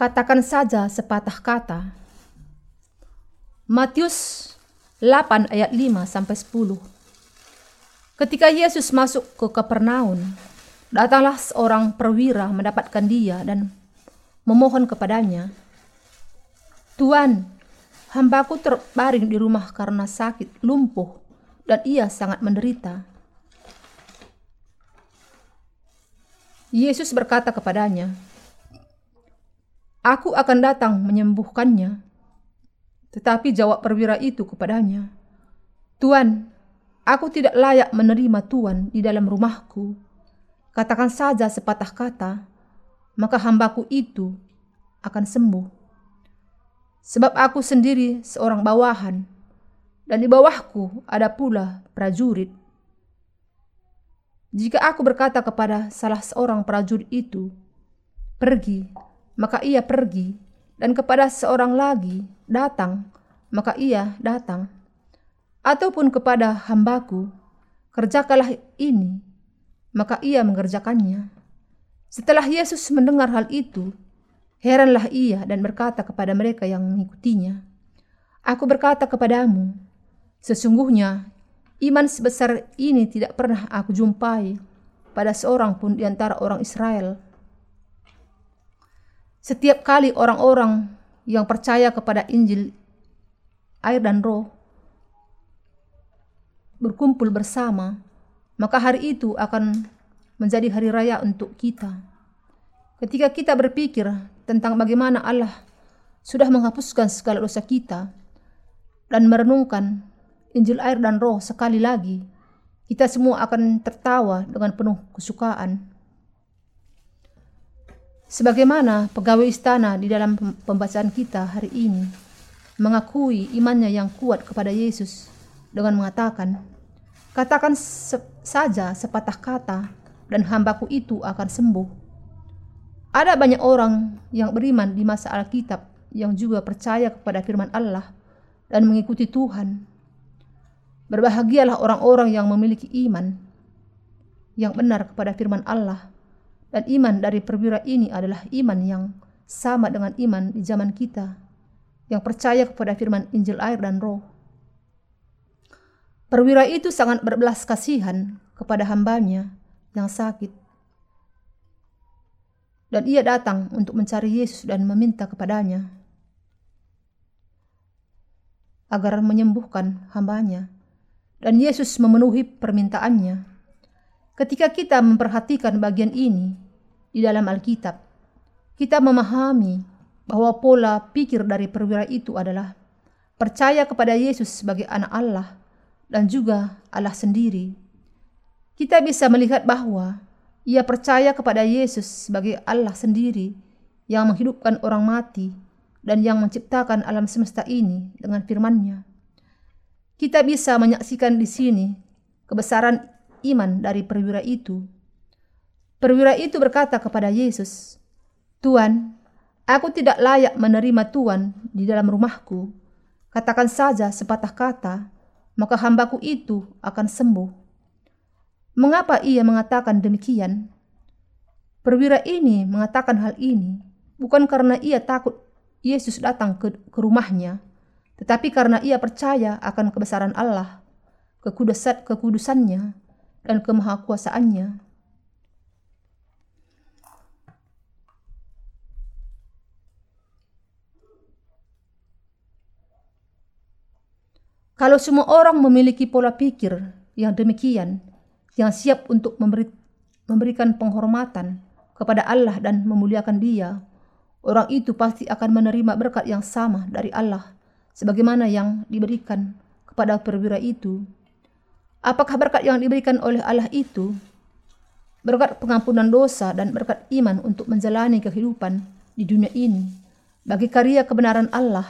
Katakan saja sepatah kata. Matius 8 ayat 5 sampai 10. Ketika Yesus masuk ke Kapernaum, datanglah seorang perwira mendapatkan dia dan memohon kepadanya, Tuan, hambaku terbaring di rumah karena sakit, lumpuh, dan ia sangat menderita. Yesus berkata kepadanya, Aku akan datang menyembuhkannya. Tetapi jawab perwira itu kepadanya, Tuan, aku tidak layak menerima Tuan di dalam rumahku. Katakan saja sepatah kata, maka hambaku itu akan sembuh. Sebab aku sendiri seorang bawahan, dan di bawahku ada pula prajurit. Jika aku berkata kepada salah seorang prajurit itu, "Pergi," maka ia pergi, dan kepada seorang lagi, "Datang," maka ia datang. Ataupun kepada hambaku, "Kerjakanlah ini," maka ia mengerjakannya. Setelah Yesus mendengar hal itu, Heranlah ia dan berkata kepada mereka yang mengikutinya, Aku berkata kepadamu, sesungguhnya iman sebesar ini tidak pernah aku jumpai pada seorang pun di antara orang Israel. Setiap kali orang-orang yang percaya kepada Injil, air dan roh, berkumpul bersama, maka hari itu akan menjadi hari raya untuk kita. Ketika kita berpikir tentang bagaimana Allah sudah menghapuskan segala dosa kita dan merenungkan Injil air dan roh sekali lagi, kita semua akan tertawa dengan penuh kesukaan. Sebagaimana pegawai istana di dalam pembacaan kita hari ini mengakui imannya yang kuat kepada Yesus dengan mengatakan, Katakan se saja sepatah kata dan hambaku itu akan sembuh. Ada banyak orang yang beriman di masa Alkitab yang juga percaya kepada firman Allah dan mengikuti Tuhan. Berbahagialah orang-orang yang memiliki iman yang benar kepada firman Allah dan iman dari perwira ini adalah iman yang sama dengan iman di zaman kita yang percaya kepada firman Injil air dan roh. Perwira itu sangat berbelas kasihan kepada hambanya yang sakit dan ia datang untuk mencari Yesus dan meminta kepadanya agar menyembuhkan hambanya. Dan Yesus memenuhi permintaannya. Ketika kita memperhatikan bagian ini di dalam Alkitab, kita memahami bahwa pola pikir dari perwira itu adalah percaya kepada Yesus sebagai anak Allah dan juga Allah sendiri. Kita bisa melihat bahwa ia percaya kepada Yesus sebagai Allah sendiri yang menghidupkan orang mati dan yang menciptakan alam semesta ini dengan firman-Nya. Kita bisa menyaksikan di sini kebesaran iman dari perwira itu. Perwira itu berkata kepada Yesus, Tuhan, aku tidak layak menerima Tuhan di dalam rumahku. Katakan saja sepatah kata, maka hambaku itu akan sembuh. Mengapa ia mengatakan demikian? Perwira ini mengatakan hal ini bukan karena ia takut Yesus datang ke, ke rumahnya, tetapi karena ia percaya akan kebesaran Allah, kekudusan, kekudusannya, dan kemahakuasaannya. Kalau semua orang memiliki pola pikir yang demikian, yang siap untuk memberi, memberikan penghormatan kepada Allah dan memuliakan Dia, orang itu pasti akan menerima berkat yang sama dari Allah, sebagaimana yang diberikan kepada perwira itu. Apakah berkat yang diberikan oleh Allah itu? Berkat pengampunan dosa dan berkat iman untuk menjalani kehidupan di dunia ini bagi karya kebenaran Allah.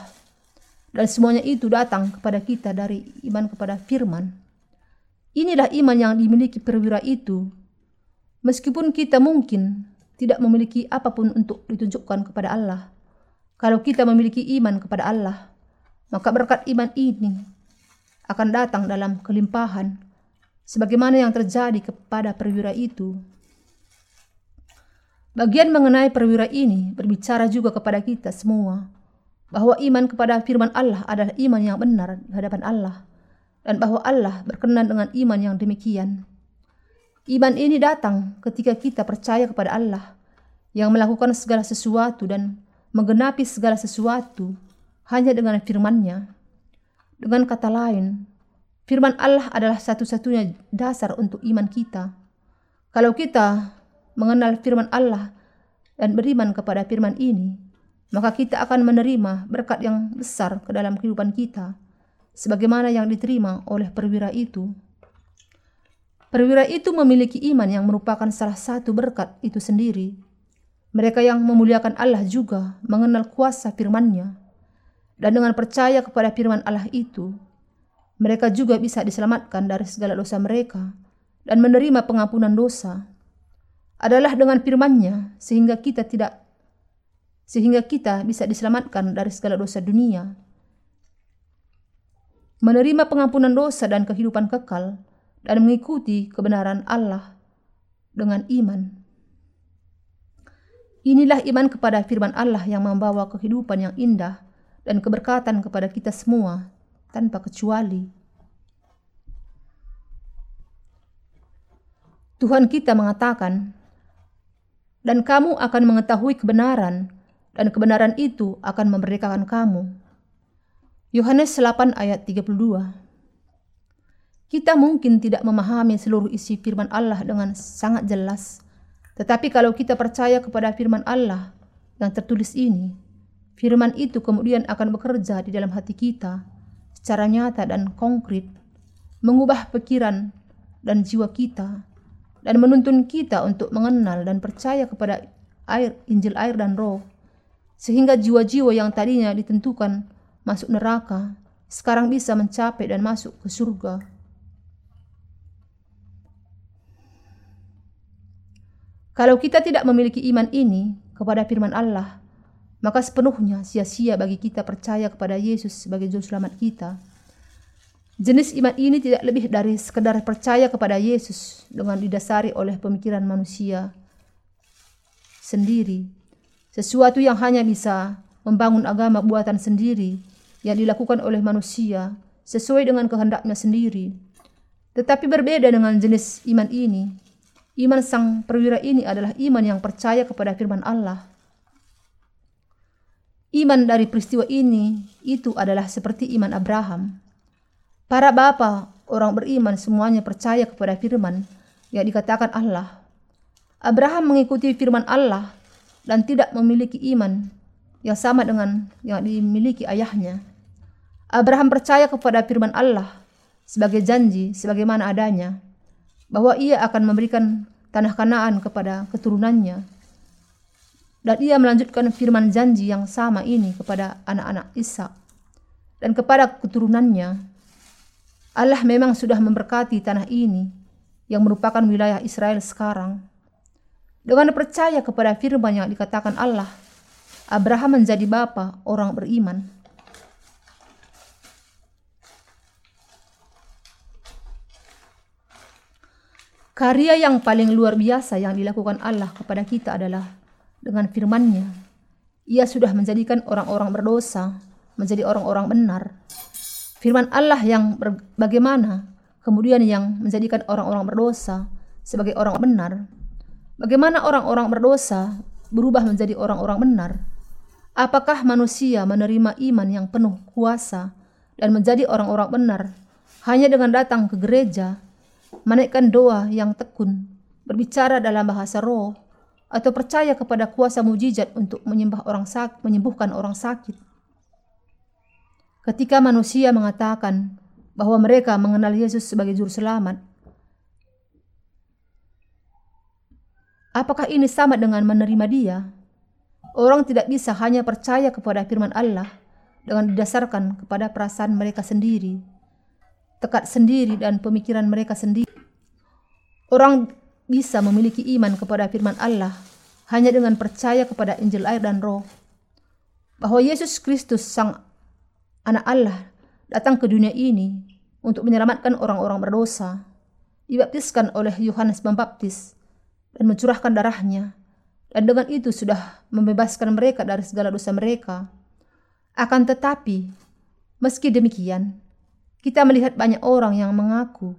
Dan semuanya itu datang kepada kita dari iman kepada firman. Inilah iman yang dimiliki perwira itu. Meskipun kita mungkin tidak memiliki apa pun untuk ditunjukkan kepada Allah. Kalau kita memiliki iman kepada Allah, maka berkat iman ini akan datang dalam kelimpahan sebagaimana yang terjadi kepada perwira itu. Bagian mengenai perwira ini berbicara juga kepada kita semua bahwa iman kepada firman Allah adalah iman yang benar di hadapan Allah dan bahwa Allah berkenan dengan iman yang demikian. Iman ini datang ketika kita percaya kepada Allah yang melakukan segala sesuatu dan menggenapi segala sesuatu hanya dengan firman-Nya. Dengan kata lain, firman Allah adalah satu-satunya dasar untuk iman kita. Kalau kita mengenal firman Allah dan beriman kepada firman ini, maka kita akan menerima berkat yang besar ke dalam kehidupan kita, sebagaimana yang diterima oleh perwira itu. Perwira itu memiliki iman yang merupakan salah satu berkat itu sendiri. Mereka yang memuliakan Allah juga mengenal kuasa firman-Nya. Dan dengan percaya kepada firman Allah itu, mereka juga bisa diselamatkan dari segala dosa mereka dan menerima pengampunan dosa. Adalah dengan firman-Nya sehingga kita tidak sehingga kita bisa diselamatkan dari segala dosa dunia. Menerima pengampunan dosa dan kehidupan kekal dan mengikuti kebenaran Allah dengan iman. Inilah iman kepada firman Allah yang membawa kehidupan yang indah dan keberkatan kepada kita semua tanpa kecuali. Tuhan kita mengatakan, "Dan kamu akan mengetahui kebenaran, dan kebenaran itu akan memerdekakan kamu." Yohanes 8 ayat 32 kita mungkin tidak memahami seluruh isi firman Allah dengan sangat jelas. Tetapi kalau kita percaya kepada firman Allah yang tertulis ini, firman itu kemudian akan bekerja di dalam hati kita secara nyata dan konkret, mengubah pikiran dan jiwa kita, dan menuntun kita untuk mengenal dan percaya kepada air, Injil air dan roh, sehingga jiwa-jiwa yang tadinya ditentukan masuk neraka, sekarang bisa mencapai dan masuk ke surga. Kalau kita tidak memiliki iman ini kepada firman Allah, maka sepenuhnya sia-sia bagi kita percaya kepada Yesus sebagai juru selamat kita. Jenis iman ini tidak lebih dari sekedar percaya kepada Yesus dengan didasari oleh pemikiran manusia sendiri. Sesuatu yang hanya bisa membangun agama buatan sendiri yang dilakukan oleh manusia sesuai dengan kehendaknya sendiri. Tetapi berbeda dengan jenis iman ini Iman sang perwira ini adalah iman yang percaya kepada firman Allah. Iman dari peristiwa ini itu adalah seperti iman Abraham. Para bapa orang beriman semuanya percaya kepada firman yang dikatakan Allah. Abraham mengikuti firman Allah dan tidak memiliki iman yang sama dengan yang dimiliki ayahnya. Abraham percaya kepada firman Allah sebagai janji sebagaimana adanya bahwa ia akan memberikan tanah Kanaan kepada keturunannya. Dan ia melanjutkan firman janji yang sama ini kepada anak-anak Isa dan kepada keturunannya. Allah memang sudah memberkati tanah ini yang merupakan wilayah Israel sekarang. Dengan percaya kepada firman yang dikatakan Allah, Abraham menjadi bapa orang beriman. Karya yang paling luar biasa yang dilakukan Allah kepada kita adalah dengan firman-Nya. Ia sudah menjadikan orang-orang berdosa menjadi orang-orang benar. Firman Allah yang bagaimana kemudian yang menjadikan orang-orang berdosa sebagai orang benar. Bagaimana orang-orang berdosa berubah menjadi orang-orang benar? Apakah manusia menerima iman yang penuh kuasa dan menjadi orang-orang benar hanya dengan datang ke gereja menaikkan doa yang tekun, berbicara dalam bahasa roh, atau percaya kepada kuasa mujizat untuk menyembah orang sakit, menyembuhkan orang sakit. Ketika manusia mengatakan bahwa mereka mengenal Yesus sebagai juru selamat, apakah ini sama dengan menerima Dia? Orang tidak bisa hanya percaya kepada firman Allah dengan didasarkan kepada perasaan mereka sendiri, tekad sendiri dan pemikiran mereka sendiri. Orang bisa memiliki iman kepada firman Allah hanya dengan percaya kepada Injil air dan roh. Bahwa Yesus Kristus sang anak Allah datang ke dunia ini untuk menyelamatkan orang-orang berdosa, dibaptiskan oleh Yohanes Pembaptis dan mencurahkan darahnya dan dengan itu sudah membebaskan mereka dari segala dosa mereka. Akan tetapi, meski demikian, kita melihat banyak orang yang mengaku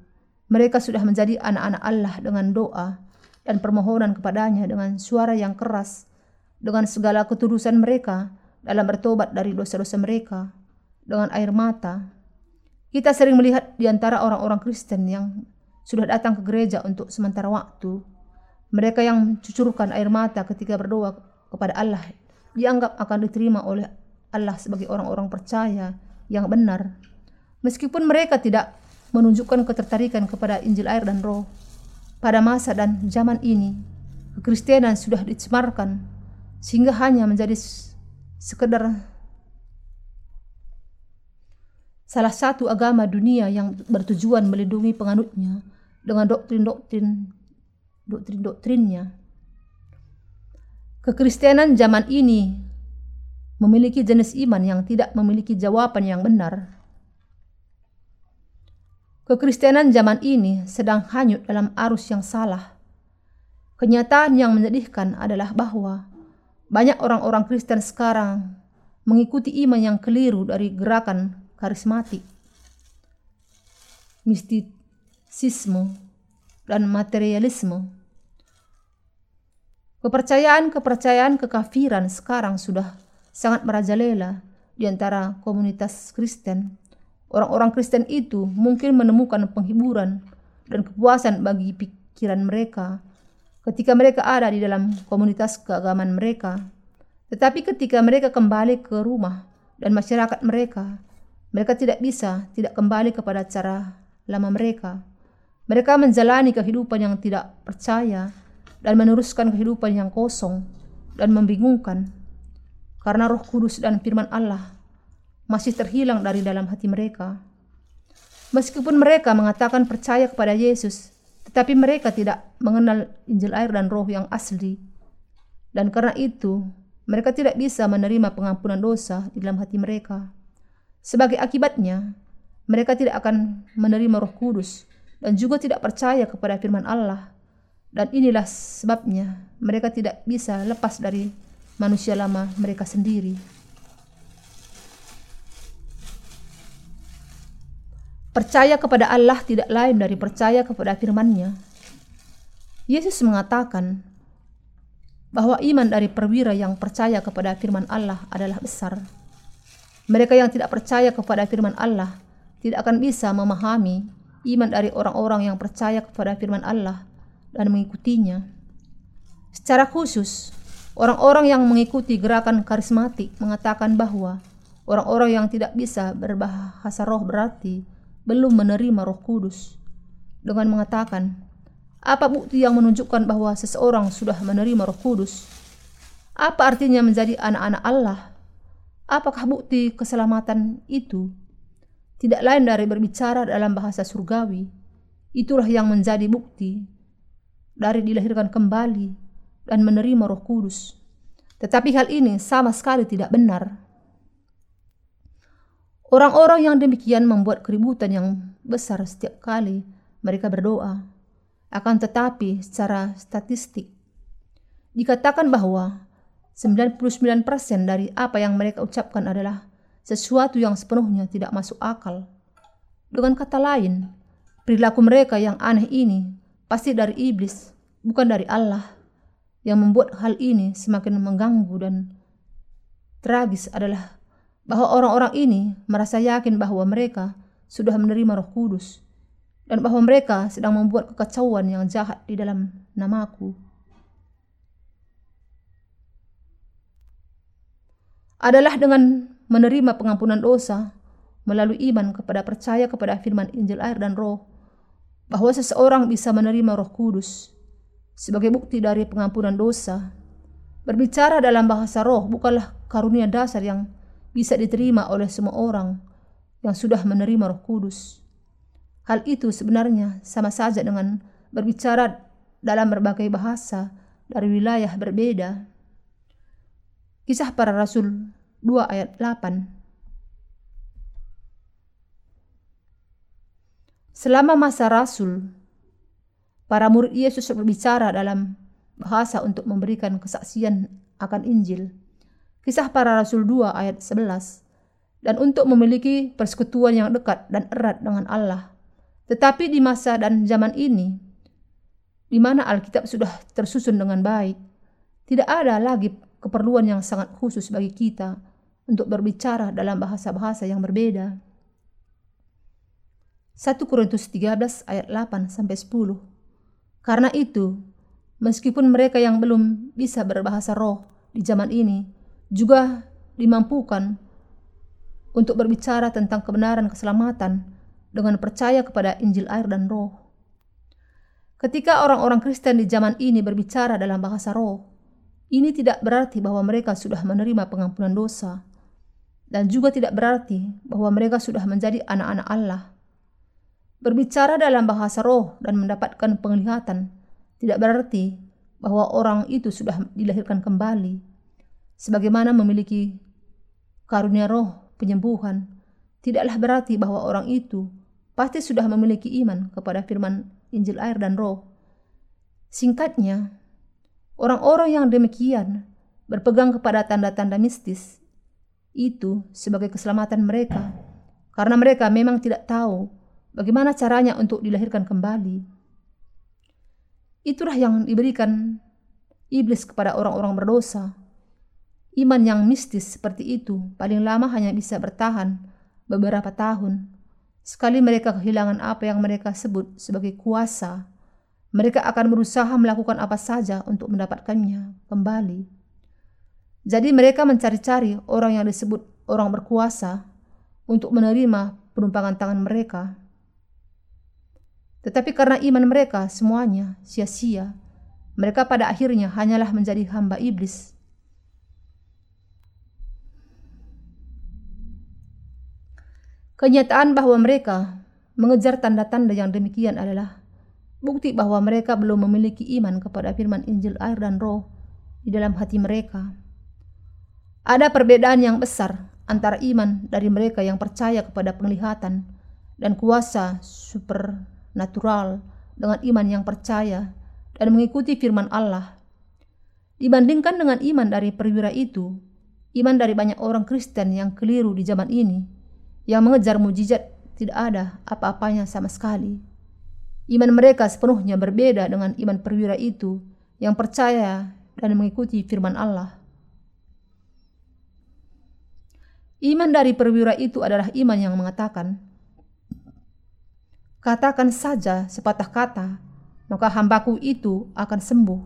mereka sudah menjadi anak-anak Allah dengan doa dan permohonan kepadanya dengan suara yang keras, dengan segala ketulusan mereka dalam bertobat dari dosa-dosa mereka, dengan air mata. Kita sering melihat di antara orang-orang Kristen yang sudah datang ke gereja untuk sementara waktu, mereka yang mencucurkan air mata ketika berdoa kepada Allah dianggap akan diterima oleh Allah sebagai orang-orang percaya yang benar. Meskipun mereka tidak menunjukkan ketertarikan kepada Injil air dan roh. Pada masa dan zaman ini, kekristenan sudah dicemarkan sehingga hanya menjadi sekedar salah satu agama dunia yang bertujuan melindungi penganutnya dengan doktrin-doktrin doktrin-doktrinnya. Kekristenan zaman ini memiliki jenis iman yang tidak memiliki jawaban yang benar. Kekristenan zaman ini sedang hanyut dalam arus yang salah. Kenyataan yang menyedihkan adalah bahwa banyak orang-orang Kristen sekarang mengikuti iman yang keliru dari gerakan karismatik, mistisisme, dan materialisme. Kepercayaan-kepercayaan kekafiran sekarang sudah sangat merajalela di antara komunitas Kristen. Orang-orang Kristen itu mungkin menemukan penghiburan dan kepuasan bagi pikiran mereka ketika mereka ada di dalam komunitas keagamaan mereka. Tetapi ketika mereka kembali ke rumah dan masyarakat mereka, mereka tidak bisa tidak kembali kepada cara lama mereka. Mereka menjalani kehidupan yang tidak percaya dan meneruskan kehidupan yang kosong dan membingungkan karena Roh Kudus dan firman Allah masih terhilang dari dalam hati mereka. Meskipun mereka mengatakan percaya kepada Yesus, tetapi mereka tidak mengenal Injil air dan Roh yang asli. Dan karena itu, mereka tidak bisa menerima pengampunan dosa di dalam hati mereka. Sebagai akibatnya, mereka tidak akan menerima Roh Kudus dan juga tidak percaya kepada firman Allah. Dan inilah sebabnya mereka tidak bisa lepas dari manusia lama mereka sendiri. Percaya kepada Allah tidak lain dari percaya kepada firman-Nya. Yesus mengatakan bahwa iman dari perwira yang percaya kepada firman Allah adalah besar. Mereka yang tidak percaya kepada firman Allah tidak akan bisa memahami iman dari orang-orang yang percaya kepada firman Allah dan mengikutinya. Secara khusus, orang-orang yang mengikuti gerakan karismatik mengatakan bahwa orang-orang yang tidak bisa berbahasa roh berarti belum menerima roh kudus. Dengan mengatakan, apa bukti yang menunjukkan bahwa seseorang sudah menerima roh kudus? Apa artinya menjadi anak-anak Allah? Apakah bukti keselamatan itu? tidak lain dari berbicara dalam bahasa surgawi. Itulah yang menjadi bukti dari dilahirkan kembali dan menerima Roh Kudus. Tetapi hal ini sama sekali tidak benar. Orang-orang yang demikian membuat keributan yang besar setiap kali mereka berdoa. Akan tetapi secara statistik dikatakan bahwa 99% dari apa yang mereka ucapkan adalah sesuatu yang sepenuhnya tidak masuk akal. Dengan kata lain, perilaku mereka yang aneh ini pasti dari iblis, bukan dari Allah. Yang membuat hal ini semakin mengganggu dan tragis adalah bahwa orang-orang ini merasa yakin bahwa mereka sudah menerima Roh Kudus dan bahwa mereka sedang membuat kekacauan yang jahat di dalam namaku. Adalah dengan menerima pengampunan dosa melalui iman kepada percaya kepada firman Injil air dan roh, bahwa seseorang bisa menerima roh kudus sebagai bukti dari pengampunan dosa. Berbicara dalam bahasa roh bukanlah karunia dasar yang bisa diterima oleh semua orang yang sudah menerima roh kudus. Hal itu sebenarnya sama saja dengan berbicara dalam berbagai bahasa dari wilayah berbeda. Kisah para Rasul 2 ayat 8. Selama masa Rasul, para murid Yesus berbicara dalam bahasa untuk memberikan kesaksian akan Injil. Kisah para Rasul 2 ayat 11. Dan untuk memiliki persekutuan yang dekat dan erat dengan Allah. Tetapi di masa dan zaman ini, di mana Alkitab sudah tersusun dengan baik, tidak ada lagi keperluan yang sangat khusus bagi kita untuk berbicara dalam bahasa-bahasa yang berbeda. 1 Korintus 13 ayat 8 sampai 10. Karena itu, meskipun mereka yang belum bisa berbahasa roh di zaman ini juga dimampukan untuk berbicara tentang kebenaran keselamatan dengan percaya kepada Injil air dan roh. Ketika orang-orang Kristen di zaman ini berbicara dalam bahasa roh, ini tidak berarti bahwa mereka sudah menerima pengampunan dosa, dan juga tidak berarti bahwa mereka sudah menjadi anak-anak Allah. Berbicara dalam bahasa roh dan mendapatkan penglihatan tidak berarti bahwa orang itu sudah dilahirkan kembali. Sebagaimana memiliki karunia roh penyembuhan, tidaklah berarti bahwa orang itu pasti sudah memiliki iman kepada firman Injil air dan roh. Singkatnya, orang-orang yang demikian berpegang kepada tanda-tanda mistis itu sebagai keselamatan mereka karena mereka memang tidak tahu Bagaimana caranya untuk dilahirkan kembali? Itulah yang diberikan iblis kepada orang-orang berdosa. Iman yang mistis seperti itu paling lama hanya bisa bertahan beberapa tahun. Sekali mereka kehilangan apa yang mereka sebut sebagai kuasa, mereka akan berusaha melakukan apa saja untuk mendapatkannya kembali. Jadi mereka mencari-cari orang yang disebut orang berkuasa untuk menerima penumpangan tangan mereka. Tetapi karena iman mereka semuanya sia-sia, mereka pada akhirnya hanyalah menjadi hamba iblis. Kenyataan bahwa mereka mengejar tanda-tanda yang demikian adalah bukti bahwa mereka belum memiliki iman kepada firman Injil air dan roh di dalam hati mereka. Ada perbedaan yang besar antara iman dari mereka yang percaya kepada penglihatan dan kuasa super natural dengan iman yang percaya dan mengikuti firman Allah. Dibandingkan dengan iman dari perwira itu, iman dari banyak orang Kristen yang keliru di zaman ini, yang mengejar mujizat tidak ada apa-apanya sama sekali. Iman mereka sepenuhnya berbeda dengan iman perwira itu yang percaya dan mengikuti firman Allah. Iman dari perwira itu adalah iman yang mengatakan, Katakan saja sepatah kata, maka hambaku itu akan sembuh.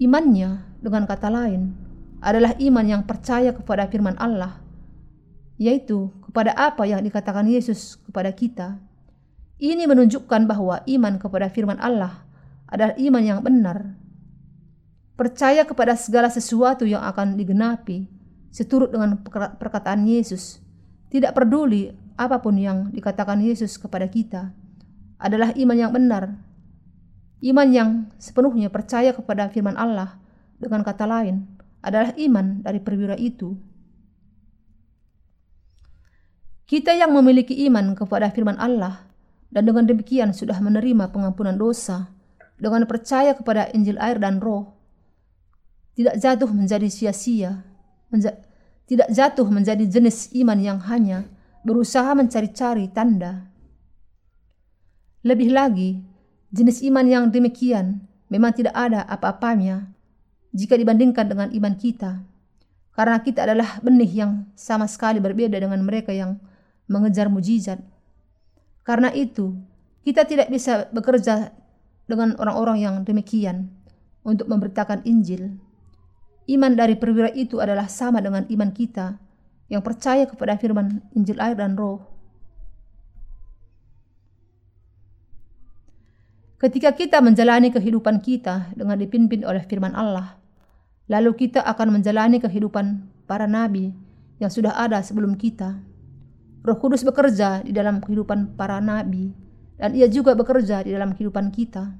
Imannya, dengan kata lain, adalah iman yang percaya kepada firman Allah, yaitu kepada apa yang dikatakan Yesus kepada kita. Ini menunjukkan bahwa iman kepada firman Allah adalah iman yang benar. Percaya kepada segala sesuatu yang akan digenapi, seturut dengan perkataan Yesus, tidak peduli apa pun yang dikatakan Yesus kepada kita adalah iman yang benar. Iman yang sepenuhnya percaya kepada firman Allah dengan kata lain adalah iman dari perwira itu. Kita yang memiliki iman kepada firman Allah dan dengan demikian sudah menerima pengampunan dosa dengan percaya kepada Injil air dan roh tidak jatuh menjadi sia-sia, menja tidak jatuh menjadi jenis iman yang hanya berusaha mencari-cari tanda. Lebih lagi, jenis iman yang demikian memang tidak ada apa-apanya jika dibandingkan dengan iman kita. Karena kita adalah benih yang sama sekali berbeda dengan mereka yang mengejar mujizat. Karena itu, kita tidak bisa bekerja dengan orang-orang yang demikian untuk memberitakan Injil. Iman dari perwira itu adalah sama dengan iman kita yang percaya kepada firman Injil air dan roh. Ketika kita menjalani kehidupan kita dengan dipimpin oleh firman Allah, lalu kita akan menjalani kehidupan para nabi yang sudah ada sebelum kita. Roh Kudus bekerja di dalam kehidupan para nabi, dan ia juga bekerja di dalam kehidupan kita.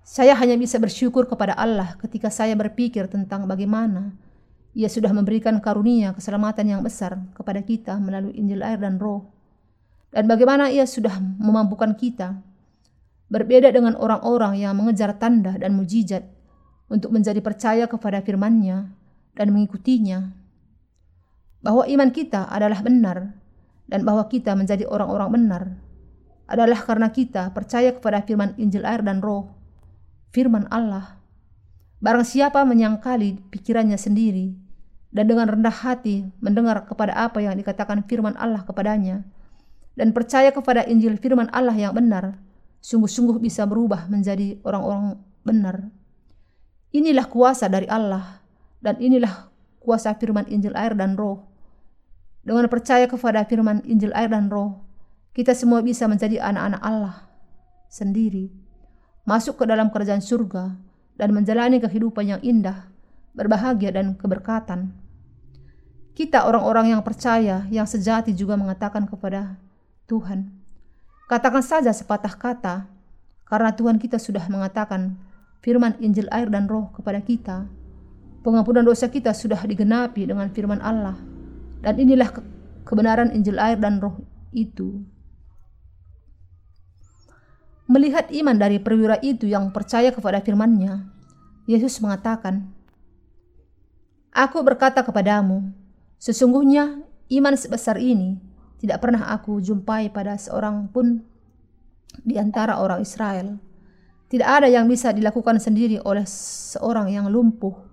Saya hanya bisa bersyukur kepada Allah ketika saya berpikir tentang bagaimana ia sudah memberikan karunia keselamatan yang besar kepada kita melalui Injil air dan roh. Dan bagaimana ia sudah memampukan kita berbeda dengan orang-orang yang mengejar tanda dan mujizat untuk menjadi percaya kepada firman-Nya dan mengikutinya. Bahwa iman kita adalah benar dan bahwa kita menjadi orang-orang benar adalah karena kita percaya kepada firman Injil air dan roh, firman Allah. Barang siapa menyangkali pikirannya sendiri dan dengan rendah hati mendengar kepada apa yang dikatakan firman Allah kepadanya dan percaya kepada Injil firman Allah yang benar, sungguh-sungguh bisa berubah menjadi orang-orang benar. Inilah kuasa dari Allah dan inilah kuasa firman Injil air dan roh. Dengan percaya kepada firman Injil air dan roh, kita semua bisa menjadi anak-anak Allah sendiri, masuk ke dalam kerajaan surga, dan menjalani kehidupan yang indah, berbahagia, dan keberkatan. Kita orang-orang yang percaya, yang sejati juga mengatakan kepada Tuhan, katakan saja sepatah kata, karena Tuhan kita sudah mengatakan firman Injil air dan roh kepada kita. Pengampunan dosa kita sudah digenapi dengan firman Allah. Dan inilah kebenaran Injil air dan roh itu. Melihat iman dari perwira itu yang percaya kepada firman-Nya, Yesus mengatakan, Aku berkata kepadamu, sesungguhnya iman sebesar ini tidak pernah aku jumpai pada seorang pun di antara orang Israel. Tidak ada yang bisa dilakukan sendiri oleh seorang yang lumpuh.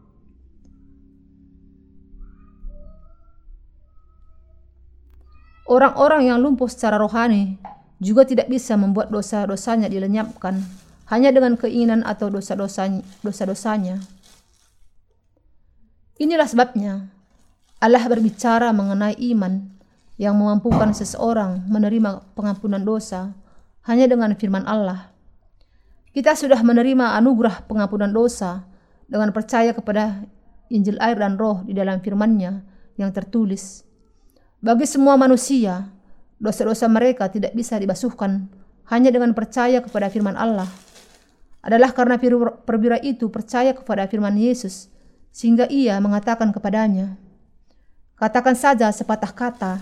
Orang-orang yang lumpuh secara rohani juga tidak bisa membuat dosa-dosanya dilenyapkan hanya dengan keinginan atau dosa-dosanya. Dosa-dosanya. Inilah sebabnya Allah berbicara mengenai iman yang memampukan seseorang menerima pengampunan dosa hanya dengan firman Allah. Kita sudah menerima anugerah pengampunan dosa dengan percaya kepada Injil air dan roh di dalam firman-Nya yang tertulis. Bagi semua manusia, dosa-dosa mereka tidak bisa dibasuhkan hanya dengan percaya kepada firman Allah. Adalah karena perwira itu percaya kepada firman Yesus, sehingga ia mengatakan kepadanya, Katakan saja sepatah kata,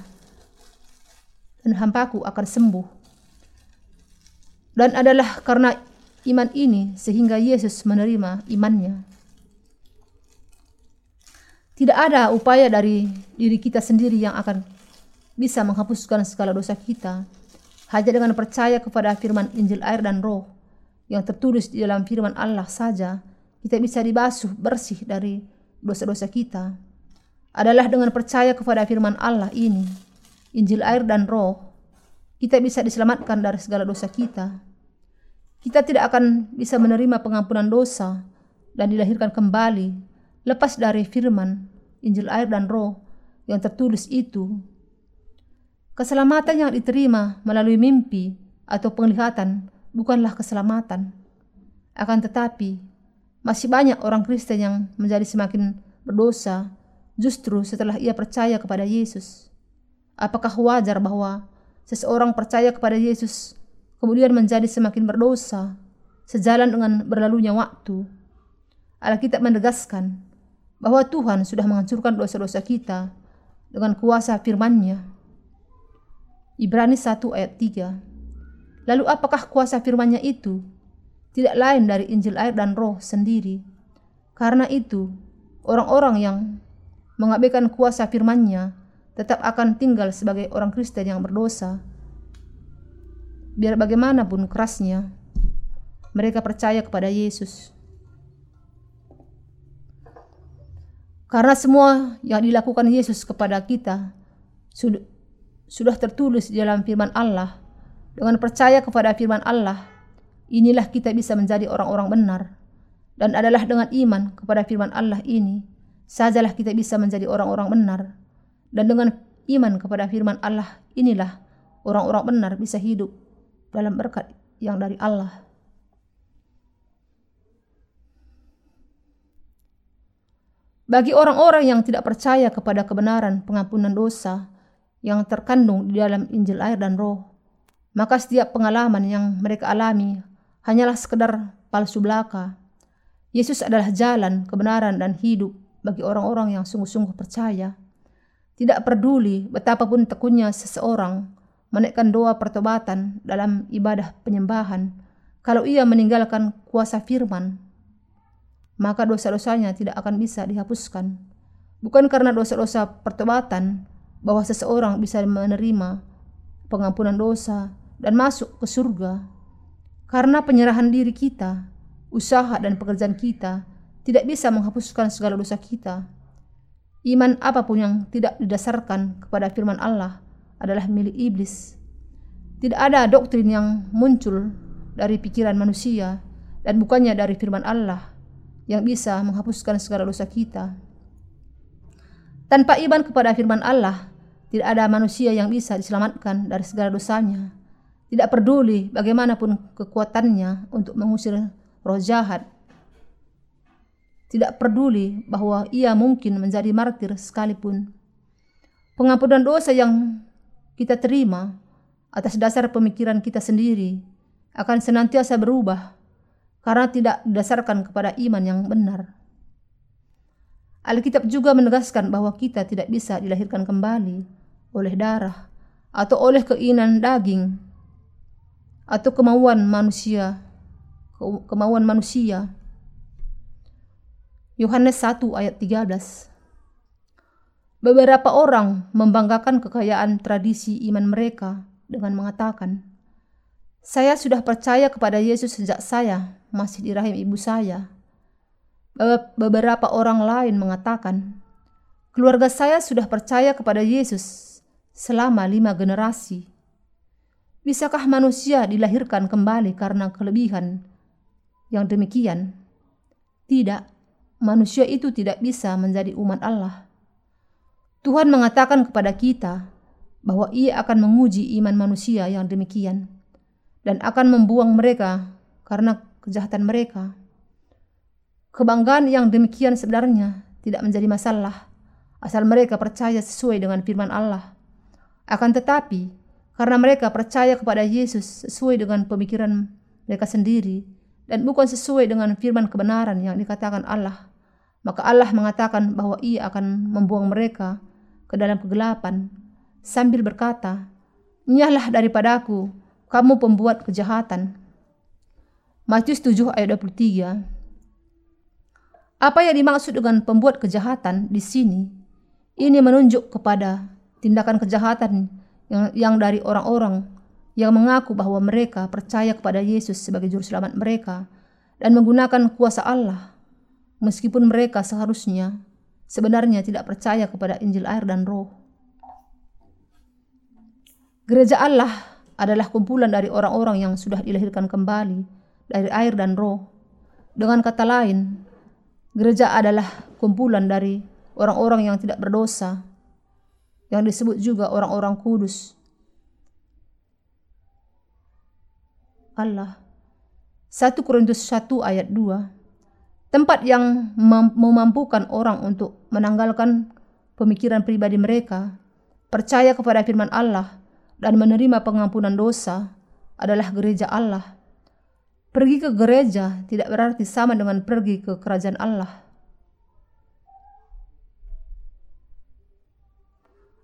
dan hampaku akan sembuh. Dan adalah karena iman ini sehingga Yesus menerima imannya. Tidak ada upaya dari diri kita sendiri yang akan bisa menghapuskan segala dosa kita. Hanya dengan percaya kepada firman Injil air dan roh yang tertulis di dalam firman Allah saja kita bisa dibasuh bersih dari dosa-dosa kita. Adalah dengan percaya kepada firman Allah ini Injil air dan roh kita bisa diselamatkan dari segala dosa kita. Kita tidak akan bisa menerima pengampunan dosa dan dilahirkan kembali lepas dari firman Injil air dan roh yang tertulis itu Keselamatan yang diterima melalui mimpi atau penglihatan bukanlah keselamatan. Akan tetapi, masih banyak orang Kristen yang menjadi semakin berdosa justru setelah ia percaya kepada Yesus. Apakah wajar bahwa seseorang percaya kepada Yesus kemudian menjadi semakin berdosa sejalan dengan berlalunya waktu? Alkitab menegaskan bahwa Tuhan sudah menghancurkan dosa-dosa kita dengan kuasa firman-Nya Ibrani 1 ayat 3. Lalu apakah kuasa firmannya itu? Tidak lain dari Injil air dan roh sendiri. Karena itu, orang-orang yang mengabaikan kuasa firmannya tetap akan tinggal sebagai orang Kristen yang berdosa. Biar bagaimanapun kerasnya, mereka percaya kepada Yesus. Karena semua yang dilakukan Yesus kepada kita sudah tertulis di dalam firman Allah. Dengan percaya kepada firman Allah, inilah kita bisa menjadi orang-orang benar. Dan adalah dengan iman kepada firman Allah ini, sajalah kita bisa menjadi orang-orang benar. Dan dengan iman kepada firman Allah inilah orang-orang benar bisa hidup dalam berkat yang dari Allah. Bagi orang-orang yang tidak percaya kepada kebenaran pengampunan dosa, yang terkandung di dalam Injil air dan roh. Maka setiap pengalaman yang mereka alami hanyalah sekedar palsu belaka. Yesus adalah jalan, kebenaran, dan hidup bagi orang-orang yang sungguh-sungguh percaya. Tidak peduli betapapun tekunnya seseorang menaikkan doa pertobatan dalam ibadah penyembahan, kalau ia meninggalkan kuasa firman, maka dosa-dosanya tidak akan bisa dihapuskan. Bukan karena dosa-dosa pertobatan bahwa seseorang bisa menerima pengampunan dosa dan masuk ke surga. Karena penyerahan diri kita, usaha dan pekerjaan kita tidak bisa menghapuskan segala dosa kita. Iman apa pun yang tidak didasarkan kepada firman Allah adalah milik iblis. Tidak ada doktrin yang muncul dari pikiran manusia dan bukannya dari firman Allah yang bisa menghapuskan segala dosa kita. Tanpa iman kepada firman Allah, tidak ada manusia yang bisa diselamatkan dari segala dosanya. Tidak peduli bagaimanapun kekuatannya untuk mengusir roh jahat. Tidak peduli bahwa ia mungkin menjadi martir sekalipun. Pengampunan dosa yang kita terima atas dasar pemikiran kita sendiri akan senantiasa berubah karena tidak didasarkan kepada iman yang benar. Alkitab juga menegaskan bahwa kita tidak bisa dilahirkan kembali oleh darah atau oleh keinginan daging atau kemauan manusia kemauan manusia. Yohanes 1 ayat 13 Beberapa orang membanggakan kekayaan tradisi iman mereka dengan mengatakan, "Saya sudah percaya kepada Yesus sejak saya masih di rahim ibu saya. Beberapa orang lain mengatakan, keluarga saya sudah percaya kepada Yesus selama lima generasi. Bisakah manusia dilahirkan kembali karena kelebihan yang demikian? Tidak, manusia itu tidak bisa menjadi umat Allah. Tuhan mengatakan kepada kita bahwa Ia akan menguji iman manusia yang demikian dan akan membuang mereka karena kejahatan mereka. Kebanggaan yang demikian sebenarnya tidak menjadi masalah asal mereka percaya sesuai dengan firman Allah. Akan tetapi, karena mereka percaya kepada Yesus sesuai dengan pemikiran mereka sendiri dan bukan sesuai dengan firman kebenaran yang dikatakan Allah, maka Allah mengatakan bahwa Ia akan membuang mereka ke dalam kegelapan sambil berkata, "Nyahlah daripadaku, kamu pembuat kejahatan." Matius 7 ayat 23. Apa yang dimaksud dengan pembuat kejahatan di sini? Ini menunjuk kepada tindakan kejahatan yang, yang dari orang-orang yang mengaku bahwa mereka percaya kepada Yesus sebagai juru selamat mereka dan menggunakan kuasa Allah meskipun mereka seharusnya sebenarnya tidak percaya kepada Injil air dan roh. Gereja Allah adalah kumpulan dari orang-orang yang sudah dilahirkan kembali dari air dan roh. Dengan kata lain, gereja adalah kumpulan dari orang-orang yang tidak berdosa, yang disebut juga orang-orang kudus. Allah. 1 Korintus 1 ayat 2. Tempat yang memampukan orang untuk menanggalkan pemikiran pribadi mereka, percaya kepada firman Allah, dan menerima pengampunan dosa adalah gereja Allah. Pergi ke gereja tidak berarti sama dengan pergi ke kerajaan Allah.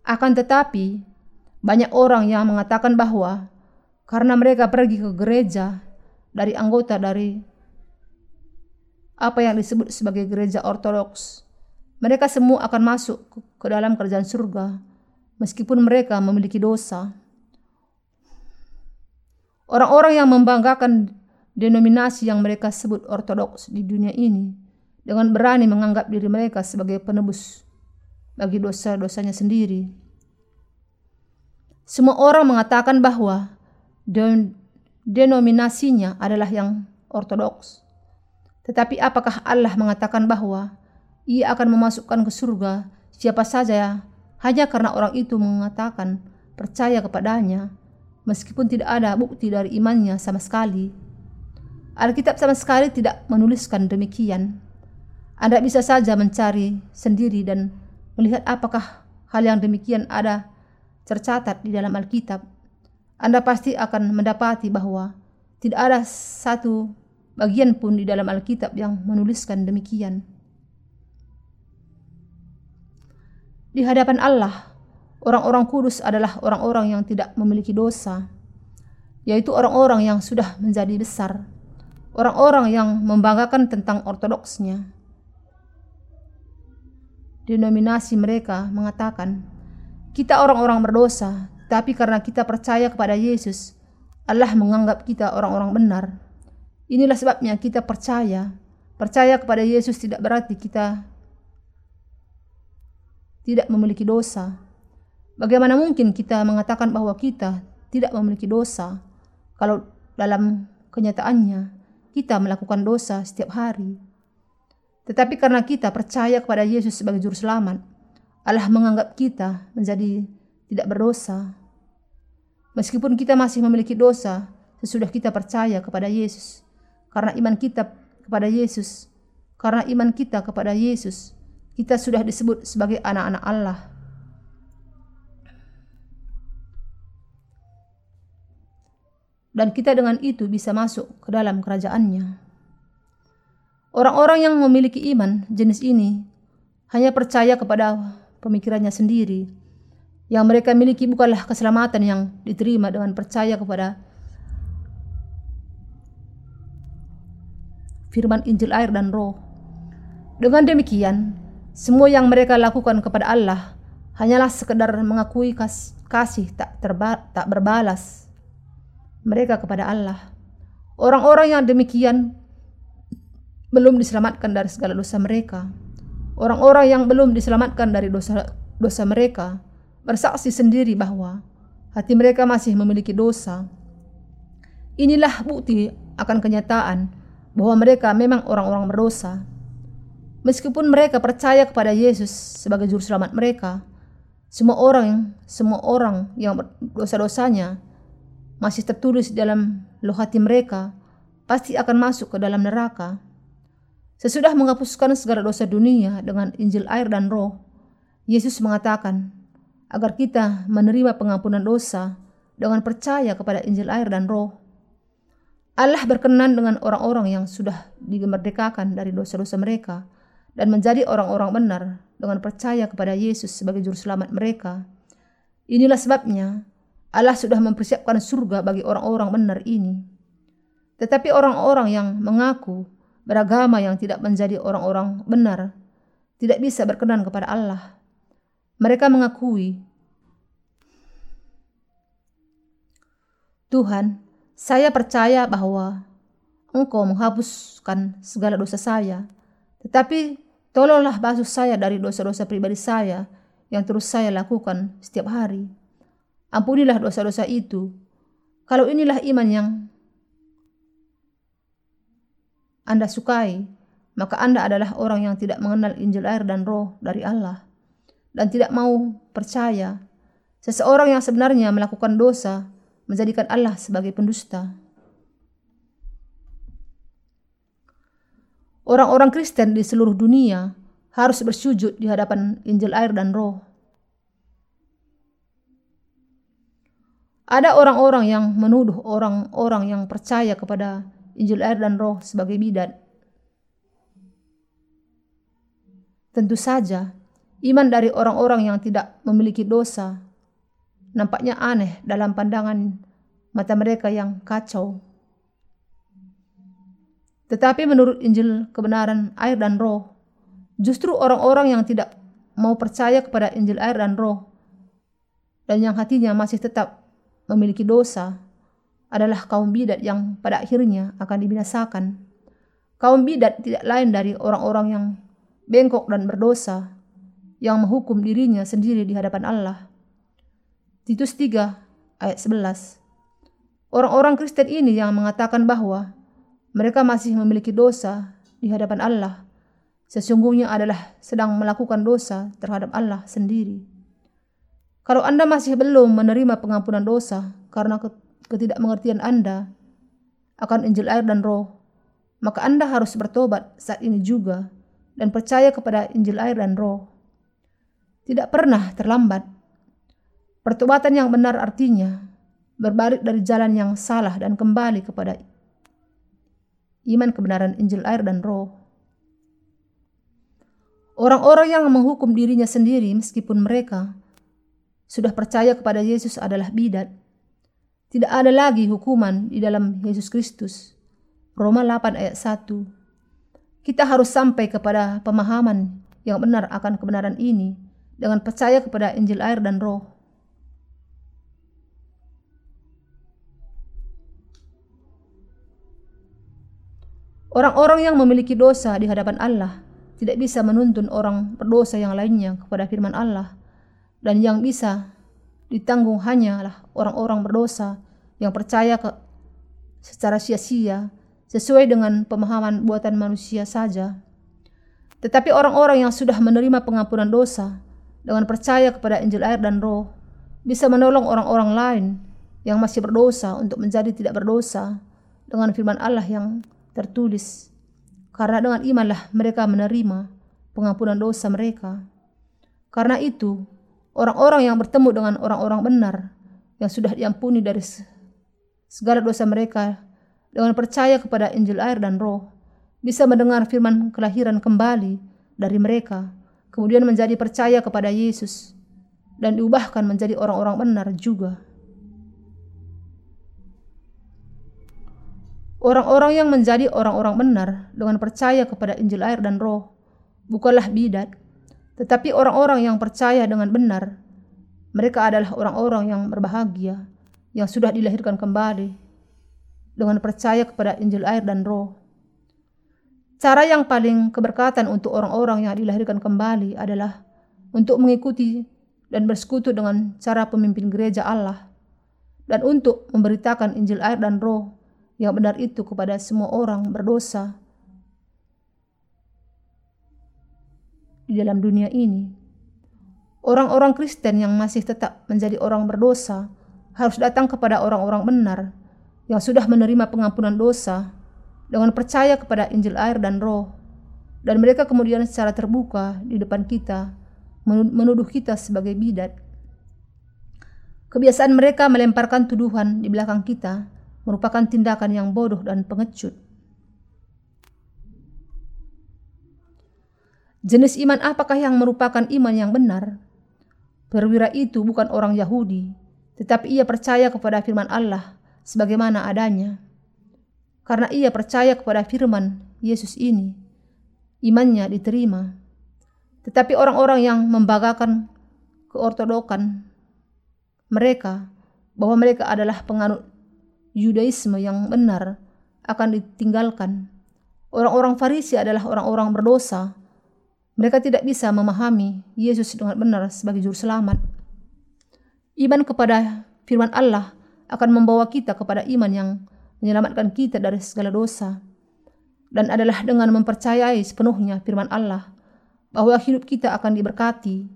Akan tetapi, banyak orang yang mengatakan bahwa karena mereka pergi ke gereja dari anggota dari apa yang disebut sebagai gereja ortodoks, mereka semua akan masuk ke dalam kerajaan surga meskipun mereka memiliki dosa. Orang-orang yang membanggakan denominasi yang mereka sebut ortodoks di dunia ini dengan berani menganggap diri mereka sebagai penebus bagi dosa-dosanya sendiri. Semua orang mengatakan bahwa denominasinya adalah yang ortodoks. Tetapi apakah Allah mengatakan bahwa ia akan memasukkan ke surga siapa saja hanya karena orang itu mengatakan percaya kepadanya meskipun tidak ada bukti dari imannya sama sekali? Alkitab sama sekali tidak menuliskan demikian. Anda bisa saja mencari sendiri dan melihat apakah hal yang demikian ada tercatat di dalam Alkitab. Anda pasti akan mendapati bahwa tidak ada satu bagian pun di dalam Alkitab yang menuliskan demikian. Di hadapan Allah, orang-orang kudus adalah orang-orang yang tidak memiliki dosa, yaitu orang-orang yang sudah menjadi besar orang-orang yang membanggakan tentang ortodoksnya. Denominasi mereka mengatakan, kita orang-orang berdosa, tapi karena kita percaya kepada Yesus, Allah menganggap kita orang-orang benar. Inilah sebabnya kita percaya. Percaya kepada Yesus tidak berarti kita tidak memiliki dosa. Bagaimana mungkin kita mengatakan bahwa kita tidak memiliki dosa kalau dalam kenyataannya kita melakukan dosa setiap hari? Tetapi karena kita percaya kepada Yesus sebagai juru selamat, Allah menganggap kita menjadi tidak berdosa. Meskipun kita masih memiliki dosa sesudah kita percaya kepada Yesus, karena iman kita kepada Yesus, karena iman kita kepada Yesus, kita sudah disebut sebagai anak-anak Allah. Dan kita dengan itu bisa masuk ke dalam kerajaannya. Orang-orang yang memiliki iman jenis ini hanya percaya kepada pemikirannya sendiri. Yang mereka miliki bukanlah keselamatan yang diterima dengan percaya kepada firman Injil air dan roh. Dengan demikian, semua yang mereka lakukan kepada Allah hanyalah sekedar mengakui kas kasih tak, tak berbalas mereka kepada Allah. Orang-orang yang demikian belum diselamatkan dari segala dosa mereka. Orang-orang yang belum diselamatkan dari dosa dosa mereka bersaksi sendiri bahwa hati mereka masih memiliki dosa. Inilah bukti akan kenyataan bahwa mereka memang orang-orang berdosa. Meskipun mereka percaya kepada Yesus sebagai juru selamat mereka, semua orang semua orang yang dosa-dosanya masih tertulis dalam loh hati mereka pasti akan masuk ke dalam neraka. Sesudah menghapuskan segala dosa dunia dengan Injil air dan roh, Yesus mengatakan agar kita menerima pengampunan dosa dengan percaya kepada Injil air dan roh. Allah berkenan dengan orang-orang yang sudah dimerdekakan dari dosa-dosa mereka dan menjadi orang-orang benar dengan percaya kepada Yesus sebagai juru selamat mereka. Inilah sebabnya Allah sudah mempersiapkan surga bagi orang-orang benar ini. Tetapi orang-orang yang mengaku beragama yang tidak menjadi orang-orang benar tidak bisa berkenan kepada Allah. Mereka mengakui, Tuhan, saya percaya bahwa Engkau menghapuskan segala dosa saya tetapi tolonglah basuh saya dari dosa-dosa pribadi saya yang terus saya lakukan setiap hari. Ampunilah dosa-dosa itu. Kalau inilah iman yang Anda sukai, maka Anda adalah orang yang tidak mengenal Injil air dan roh dari Allah dan tidak mau percaya. Seseorang yang sebenarnya melakukan dosa menjadikan Allah sebagai pendusta. Orang-orang Kristen di seluruh dunia harus bersujud di hadapan Injil air dan roh. Ada orang-orang yang menuduh orang-orang yang percaya kepada Injil air dan roh sebagai bidat. Tentu saja, iman dari orang-orang yang tidak memiliki dosa nampaknya aneh dalam pandangan mata mereka yang kacau. Tetapi menurut Injil kebenaran air dan roh, justru orang-orang yang tidak mau percaya kepada Injil air dan roh dan yang hatinya masih tetap memiliki dosa adalah kaum bidat yang pada akhirnya akan dibinasakan. Kaum bidat tidak lain dari orang-orang yang bengkok dan berdosa yang menghukum dirinya sendiri di hadapan Allah. Titus 3 ayat 11 Orang-orang Kristen ini yang mengatakan bahwa mereka masih memiliki dosa di hadapan Allah, sesungguhnya adalah sedang melakukan dosa terhadap Allah sendiri. Kalau Anda masih belum menerima pengampunan dosa karena ketidakmengertian Anda akan Injil air dan roh, maka Anda harus bertobat saat ini juga dan percaya kepada Injil air dan roh. Tidak pernah terlambat. Pertobatan yang benar artinya berbalik dari jalan yang salah dan kembali kepada iman kebenaran Injil air dan roh. Orang-orang yang menghukum dirinya sendiri meskipun mereka sudah percaya kepada Yesus adalah bidat. Tidak ada lagi hukuman di dalam Yesus Kristus. Roma 8 ayat 1. Kita harus sampai kepada pemahaman yang benar akan kebenaran ini dengan percaya kepada Injil air dan roh. Orang-orang yang memiliki dosa di hadapan Allah tidak bisa menuntun orang berdosa yang lainnya kepada firman Allah dan yang bisa ditanggung hanyalah orang-orang berdosa yang percaya ke secara sia-sia sesuai dengan pemahaman buatan manusia saja. Tetapi orang-orang yang sudah menerima pengampunan dosa dengan percaya kepada Injil air dan roh bisa menolong orang-orang lain yang masih berdosa untuk menjadi tidak berdosa dengan firman Allah yang tertulis. Karena dengan imanlah mereka menerima pengampunan dosa mereka. Karena itu, orang-orang yang bertemu dengan orang-orang benar yang sudah diampuni dari segala dosa mereka dengan percaya kepada Injil air dan roh, bisa mendengar firman kelahiran kembali dari mereka, kemudian menjadi percaya kepada Yesus, dan diubahkan menjadi orang-orang benar juga. Orang-orang yang menjadi orang-orang benar dengan percaya kepada Injil air dan roh bukanlah bidat, tetapi orang-orang yang percaya dengan benar. Mereka adalah orang-orang yang berbahagia, yang sudah dilahirkan kembali dengan percaya kepada Injil air dan roh. Cara yang paling keberkatan untuk orang-orang yang dilahirkan kembali adalah untuk mengikuti dan bersekutu dengan cara pemimpin gereja Allah dan untuk memberitakan Injil air dan roh yang benar itu kepada semua orang berdosa di dalam dunia ini. Orang-orang Kristen yang masih tetap menjadi orang berdosa harus datang kepada orang-orang benar yang sudah menerima pengampunan dosa dengan percaya kepada Injil air dan roh. Dan mereka kemudian secara terbuka di depan kita menuduh kita sebagai bidat. Kebiasaan mereka melemparkan tuduhan di belakang kita merupakan tindakan yang bodoh dan pengecut. Jenis iman apakah yang merupakan iman yang benar? Perwira itu bukan orang Yahudi, tetapi ia percaya kepada firman Allah sebagaimana adanya. Karena ia percaya kepada firman Yesus ini, imannya diterima. Tetapi orang-orang yang membanggakan keortodokan mereka bahwa mereka adalah penganut Yudaisme yang benar akan ditinggalkan. Orang-orang Farisi adalah orang-orang berdosa. Mereka tidak bisa memahami Yesus dengan benar sebagai juru selamat. Iman kepada firman Allah akan membawa kita kepada iman yang menyelamatkan kita dari segala dosa. Dan adalah dengan mempercayai sepenuhnya firman Allah bahwa hidup kita akan diberkati.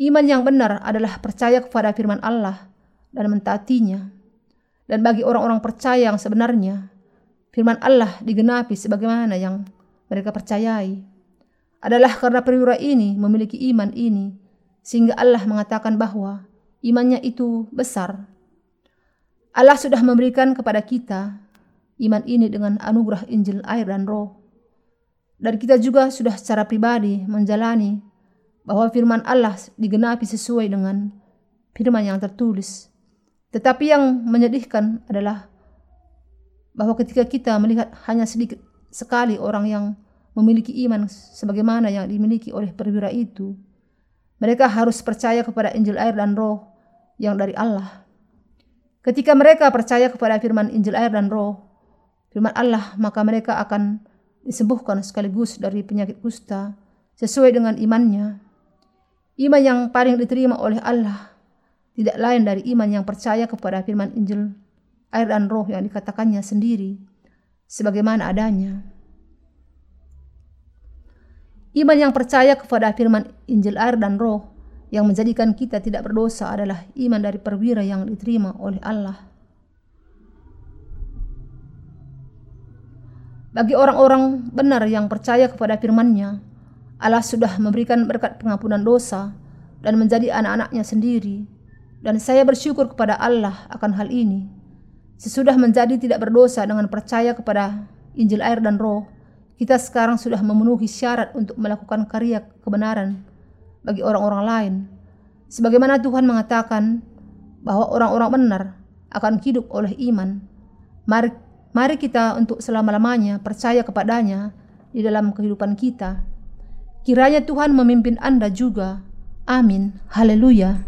Iman yang benar adalah percaya kepada firman Allah dan mentaatinya. Dan bagi orang-orang percaya yang sebenarnya, firman Allah digenapi sebagaimana yang mereka percayai. Adalah karena perwira ini memiliki iman ini, sehingga Allah mengatakan bahwa imannya itu besar. Allah sudah memberikan kepada kita iman ini dengan anugerah Injil air dan roh. Dan kita juga sudah secara pribadi menjalani bahwa firman Allah digenapi sesuai dengan firman yang tertulis. Tetapi yang menyedihkan adalah bahwa ketika kita melihat hanya sedikit sekali orang yang memiliki iman sebagaimana yang dimiliki oleh perwira itu, mereka harus percaya kepada Injil air dan roh yang dari Allah. Ketika mereka percaya kepada firman Injil air dan roh, firman Allah, maka mereka akan disembuhkan sekaligus dari penyakit kusta sesuai dengan imannya. Iman yang paling diterima oleh Allah tidak lain dari iman yang percaya kepada firman Injil, air dan roh yang dikatakannya sendiri, sebagaimana adanya. Iman yang percaya kepada firman Injil air dan roh yang menjadikan kita tidak berdosa adalah iman dari perwira yang diterima oleh Allah. Bagi orang-orang benar yang percaya kepada firman-Nya, Allah sudah memberikan berkat pengampunan dosa dan menjadi anak-anaknya sendiri dan saya bersyukur kepada Allah akan hal ini. Sesudah menjadi tidak berdosa dengan percaya kepada Injil air dan roh, kita sekarang sudah memenuhi syarat untuk melakukan karya kebenaran bagi orang-orang lain. Sebagaimana Tuhan mengatakan bahwa orang-orang benar akan hidup oleh iman. Mari Mari kita untuk selama-lamanya percaya kepadanya di dalam kehidupan kita. Kiranya Tuhan memimpin Anda juga. Amin. Haleluya.